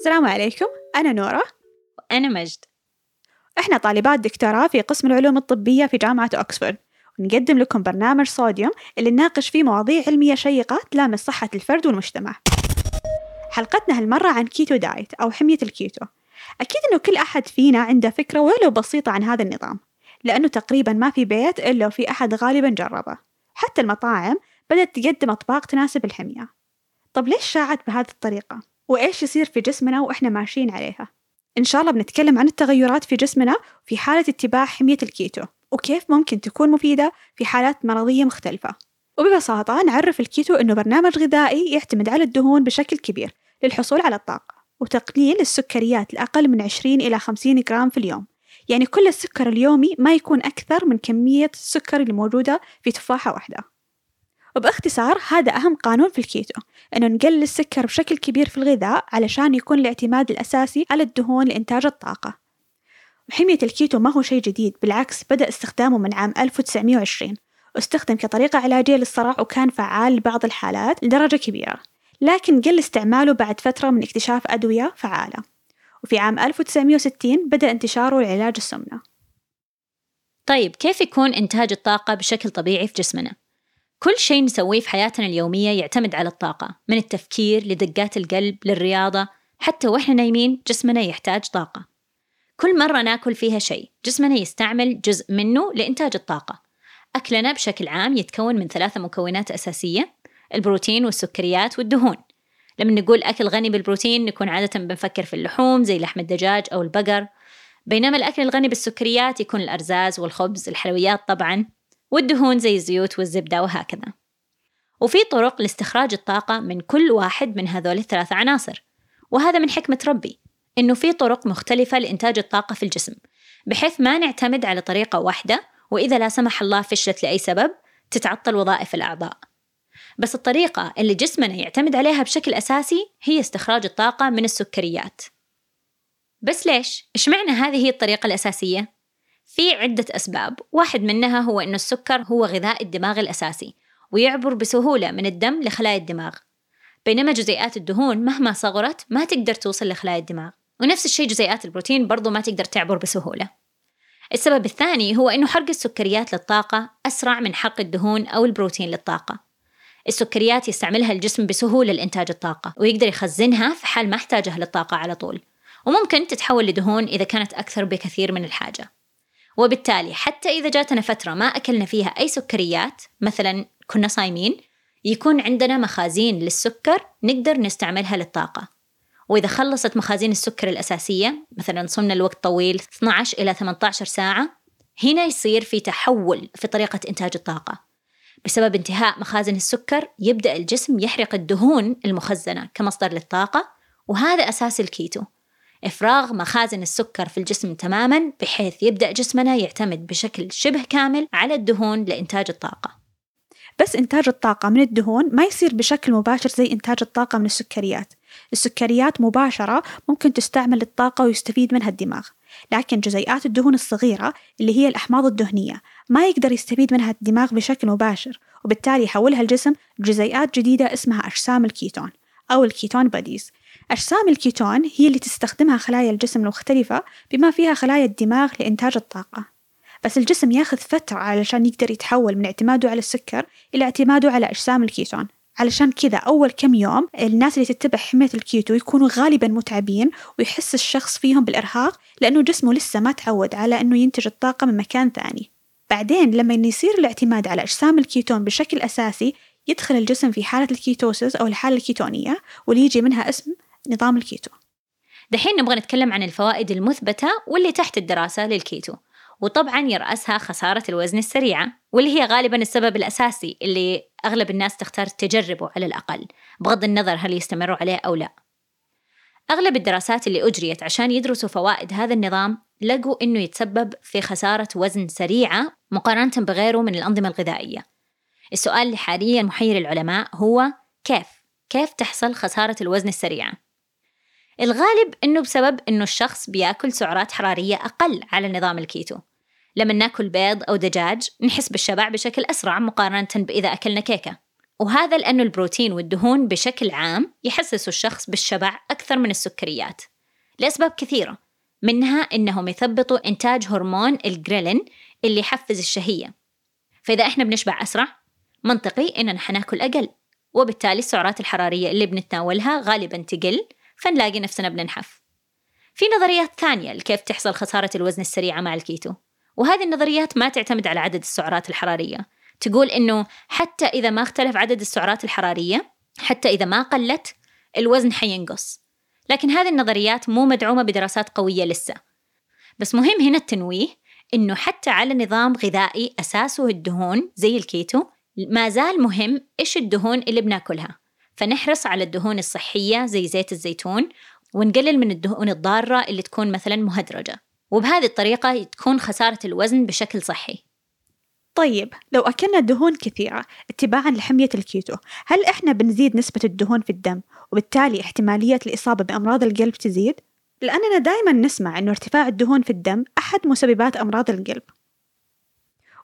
السلام عليكم أنا نورة. وأنا مجد. إحنا طالبات دكتوراه في قسم العلوم الطبية في جامعة أكسفورد. ونقدم لكم برنامج صوديوم اللي نناقش فيه مواضيع علمية شيقة تلامس صحة الفرد والمجتمع. حلقتنا هالمرة عن keto diet أو حمية الكيتو أكيد إنه كل أحد فينا عنده فكرة ولو بسيطة عن هذا النظام لأنه تقريبا ما في بيت إلا وفي أحد غالبا جربه. حتى المطاعم بدأت تقدم أطباق تناسب الحمية. طب ليش شاعت بهذه الطريقة؟ وإيش يصير في جسمنا وإحنا ماشيين عليها؟ إن شاء الله بنتكلم عن التغيرات في جسمنا في حالة اتباع حمية الكيتو وكيف ممكن تكون مفيدة في حالات مرضية مختلفة. وببساطة نعرف الكيتو إنه برنامج غذائي يعتمد على الدهون بشكل كبير للحصول على الطاقة وتقليل السكريات لأقل من 20 إلى 50 جرام في اليوم. يعني كل السكر اليومي ما يكون أكثر من كمية السكر الموجودة في تفاحة واحدة. وباختصار هذا أهم قانون في الكيتو إنه نقلل السكر بشكل كبير في الغذاء علشان يكون الاعتماد الأساسي على الدهون لإنتاج الطاقة. وحمية الكيتو ما هو شيء جديد بالعكس بدأ استخدامه من عام 1920 واستخدم كطريقة علاجية للصرع وكان فعال لبعض الحالات لدرجة كبيرة لكن قل استعماله بعد فترة من اكتشاف أدوية فعالة. وفي عام 1960 بدأ انتشاره لعلاج السمنة. طيب كيف يكون إنتاج الطاقة بشكل طبيعي في جسمنا؟ كل شيء نسويه في حياتنا اليومية يعتمد على الطاقة من التفكير لدقات القلب للرياضة حتى وإحنا نايمين جسمنا يحتاج طاقة. كل مرة ناكل فيها شيء جسمنا يستعمل جزء منه لإنتاج الطاقة. أكلنا بشكل عام يتكون من ثلاثة مكونات أساسية البروتين والسكريات والدهون. لما نقول أكل غني بالبروتين نكون عادة بنفكر في اللحوم زي لحم الدجاج أو البقر. بينما الأكل الغني بالسكريات يكون الأرزاز والخبز الحلويات طبعا. والدهون زي الزيوت والزبدة وهكذا وفي طرق لاستخراج الطاقة من كل واحد من هذول الثلاث عناصر وهذا من حكمة ربي إنه في طرق مختلفة لإنتاج الطاقة في الجسم بحيث ما نعتمد على طريقة واحدة وإذا لا سمح الله فشلت لأي سبب تتعطل وظائف الأعضاء بس الطريقة اللي جسمنا يعتمد عليها بشكل أساسي هي استخراج الطاقة من السكريات بس ليش؟ إشمعنى هذه هي الطريقة الأساسية؟ في عدة أسباب. واحد منها هو أن السكر هو غذاء الدماغ الأساسي ويعبر بسهولة من الدم لخلايا الدماغ. بينما جزيئات الدهون مهما صغرت ما تقدر توصل لخلايا الدماغ. ونفس الشيء جزيئات البروتين برضو ما تقدر تعبر بسهولة. السبب الثاني هو أنه حرق السكريات للطاقة أسرع من حرق الدهون أو البروتين للطاقة. السكريات يستعملها الجسم بسهولة لإنتاج الطاقة ويقدر يخزنها في حال ما احتاجها للطاقة على طول. وممكن تتحول لدهون إذا كانت أكثر بكثير من الحاجة. وبالتالي حتى إذا جاتنا فترة ما أكلنا فيها أي سكريات مثلا كنا صايمين يكون عندنا مخازين للسكر نقدر نستعملها للطاقة. وإذا خلصت مخازين السكر الأساسية مثلا صمنا الوقت طويل 12 إلى 18 ساعة هنا يصير في تحول في طريقة إنتاج الطاقة. بسبب انتهاء مخازن السكر يبدأ الجسم يحرق الدهون المخزنة كمصدر للطاقة وهذا أساس الكيتو. إفراغ مخازن السكر في الجسم تماما بحيث يبدأ جسمنا يعتمد بشكل شبه كامل على الدهون لإنتاج الطاقة. بس إنتاج الطاقة من الدهون ما يصير بشكل مباشر زي إنتاج الطاقة من السكريات. السكريات مباشرة ممكن تستعمل للطاقة ويستفيد منها الدماغ. لكن جزيئات الدهون الصغيرة اللي هي الأحماض الدهنية ما يقدر يستفيد منها الدماغ بشكل مباشر وبالتالي يحولها الجسم لجزيئات جديدة اسمها أجسام الكيتون أو ال ketone bodies أجسام الكيتون هي اللي تستخدمها خلايا الجسم المختلفة بما فيها خلايا الدماغ لإنتاج الطاقة. بس الجسم ياخذ فترة علشان يقدر يتحول من اعتماده على السكر إلى اعتماده على أجسام الكيتون علشان كذا أول كم يوم الناس اللي تتبع حمية الكيتو يكونوا غالبا متعبين ويحس الشخص فيهم بالإرهاق لأنه جسمه لسه ما تعود على أنه ينتج الطاقة من مكان ثاني. بعدين لما يصير الاعتماد على أجسام الكيتون بشكل أساسي يدخل الجسم في حالة ال ketosis أو الحالة الكيتونية واللي يجي منها اسم نظام الكيتو دحين نبغى نتكلم عن الفوائد المثبتة واللي تحت الدراسة للكيتو وطبعا يرأسها خسارة الوزن السريعة واللي هي غالبا السبب الأساسي اللي أغلب الناس تختار تجربه على الأقل بغض النظر هل يستمروا عليه أو لا أغلب الدراسات اللي أجريت عشان يدرسوا فوائد هذا النظام لقوا إنه يتسبب في خسارة وزن سريعة مقارنة بغيره من الأنظمة الغذائية السؤال اللي حاليا محير العلماء هو كيف؟ كيف تحصل خسارة الوزن السريعة؟ الغالب إنه بسبب إنه الشخص بيأكل سعرات حرارية أقل على نظام الكيتو. لما ناكل بيض أو دجاج نحس بالشبع بشكل أسرع مقارنة بإذا أكلنا كيكة. وهذا لأنه البروتين والدهون بشكل عام يحسسوا الشخص بالشبع أكثر من السكريات. لأسباب كثيرة. منها إنهم يثبطوا إنتاج هرمون الجريلين اللي يحفز الشهية. فإذا إحنا بنشبع أسرع منطقي إننا حناكل أقل. وبالتالي السعرات الحرارية اللي بنتناولها غالبا تقل فنلاقي نفسنا بننحف. في نظريات ثانية لكيف تحصل خسارة الوزن السريعة مع الكيتو وهذه النظريات ما تعتمد على عدد السعرات الحرارية. تقول إنه حتى إذا ما اختلف عدد السعرات الحرارية حتى إذا ما قلت الوزن حينقص. لكن هذه النظريات مو مدعومة بدراسات قوية لسه. بس مهم هنا التنويه إنه حتى على نظام غذائي أساسه الدهون زي الكيتو ما زال مهم إيش الدهون اللي بناكلها. فنحرص على الدهون الصحية زي زيت الزيتون ونقلل من الدهون الضارة اللي تكون مثلا مهدرجة. وبهذه الطريقة تكون خسارة الوزن بشكل صحي. طيب لو أكلنا دهون كثيرة اتباعا لحمية الكيتو هل إحنا بنزيد نسبة الدهون في الدم وبالتالي احتمالية الإصابة بأمراض القلب تزيد؟ لأننا دائما نسمع أنه ارتفاع الدهون في الدم أحد مسببات أمراض القلب.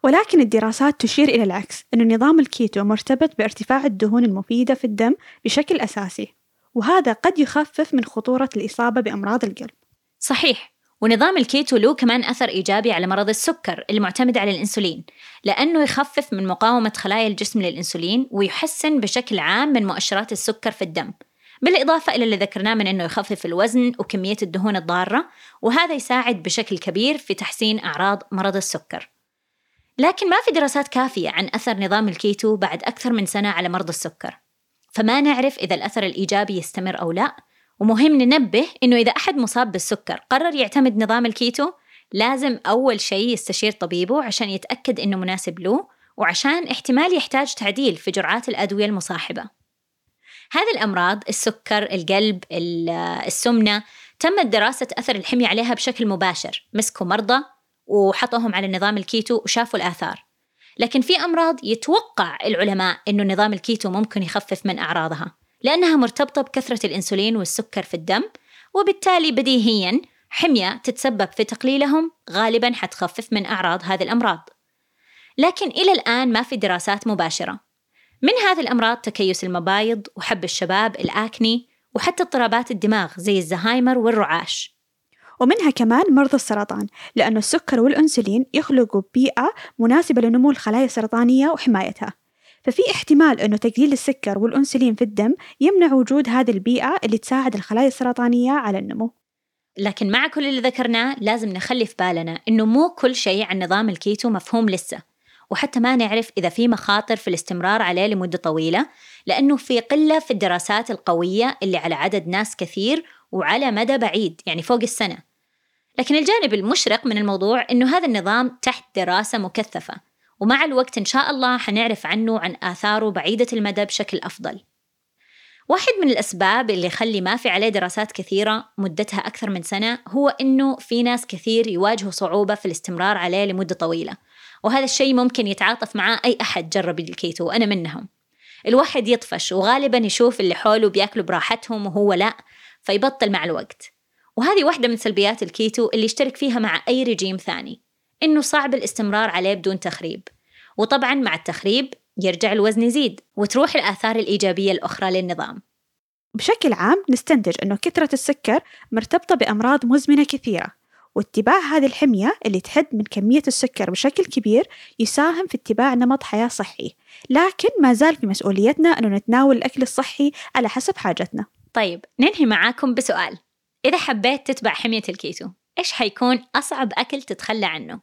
ولكن الدراسات تشير إلى العكس أن نظام الكيتو مرتبط بارتفاع الدهون المفيدة في الدم بشكل أساسي وهذا قد يخفف من خطورة الإصابة بأمراض القلب. صحيح ونظام الكيتو له كمان أثر إيجابي على مرض السكر المعتمد على الأنسولين لأنه يخفف من مقاومة خلايا الجسم للأنسولين ويحسن بشكل عام من مؤشرات السكر في الدم بالإضافة إلى اللي ذكرناه من أنه يخفف الوزن وكمية الدهون الضارة وهذا يساعد بشكل كبير في تحسين أعراض مرض السكر. لكن ما في دراسات كافية عن أثر نظام الكيتو بعد أكثر من سنة على مرضى السكر. فما نعرف إذا الأثر الإيجابي يستمر أو لا. ومهم ننبه إنه إذا أحد مصاب بالسكر قرر يعتمد نظام الكيتو لازم أول شيء يستشير طبيبه عشان يتأكد إنه مناسب له وعشان احتمال يحتاج تعديل في جرعات الأدوية المصاحبة. هذه الأمراض السكر، القلب، السمنة تمت دراسة أثر الحمية عليها بشكل مباشر. مسكوا مرضى وحطوهم على نظام الكيتو وشافوا الآثار. لكن في أمراض يتوقع العلماء أنه نظام الكيتو ممكن يخفف من أعراضها لأنها مرتبطة بكثرة الأنسولين والسكر في الدم وبالتالي بديهياً حمية تتسبب في تقليلهم غالباً حتخفف من أعراض هذه الأمراض. لكن إلى الآن ما في دراسات مباشرة. من هذه الأمراض تكيس المبايض وحب الشباب الآكني وحتى اضطرابات الدماغ زي الزهايمر والرعاش. ومنها كمان مرضى السرطان لأن السكر والأنسولين يخلقوا بيئة مناسبة لنمو الخلايا السرطانية وحمايتها. ففي احتمال أنه تقليل السكر والأنسولين في الدم يمنع وجود هذه البيئة اللي تساعد الخلايا السرطانية على النمو. لكن مع كل اللي ذكرناه لازم نخلي في بالنا إنه مو كل شيء عن نظام الكيتو مفهوم لسه. وحتى ما نعرف إذا في مخاطر في الاستمرار عليه لمدة طويلة لأنه في قلة في الدراسات القوية اللي على عدد ناس كثير وعلى مدى بعيد يعني فوق السنة. لكن الجانب المشرق من الموضوع إنه هذا النظام تحت دراسة مكثفة ومع الوقت إن شاء الله حنعرف عنه عن آثاره بعيدة المدى بشكل أفضل. واحد من الأسباب اللي يخلي ما في عليه دراسات كثيرة مدتها أكثر من سنة هو إنه في ناس كثير يواجهوا صعوبة في الاستمرار عليه لمدة طويلة وهذا الشيء ممكن يتعاطف معاه أي أحد جرب الكيتو وأنا منهم. الواحد يطفش وغالبا يشوف اللي حوله بياكلوا براحتهم وهو لا فيبطل مع الوقت. وهذه واحدة من سلبيات الكيتو اللي يشترك فيها مع أي رجيم ثاني إنه صعب الاستمرار عليه بدون تخريب. وطبعا مع التخريب يرجع الوزن يزيد وتروح الآثار الإيجابية الأخرى للنظام. بشكل عام نستنتج أنه كثرة السكر مرتبطة بأمراض مزمنة كثيرة واتباع هذه الحمية اللي تحد من كمية السكر بشكل كبير يساهم في اتباع نمط حياة صحي. لكن ما زال في مسؤوليتنا أنه نتناول الأكل الصحي على حسب حاجتنا. طيب ننهي معاكم بسؤال. إذا حبيت تتبع حمية الكيتو إيش حيكون أصعب أكل تتخلى عنه؟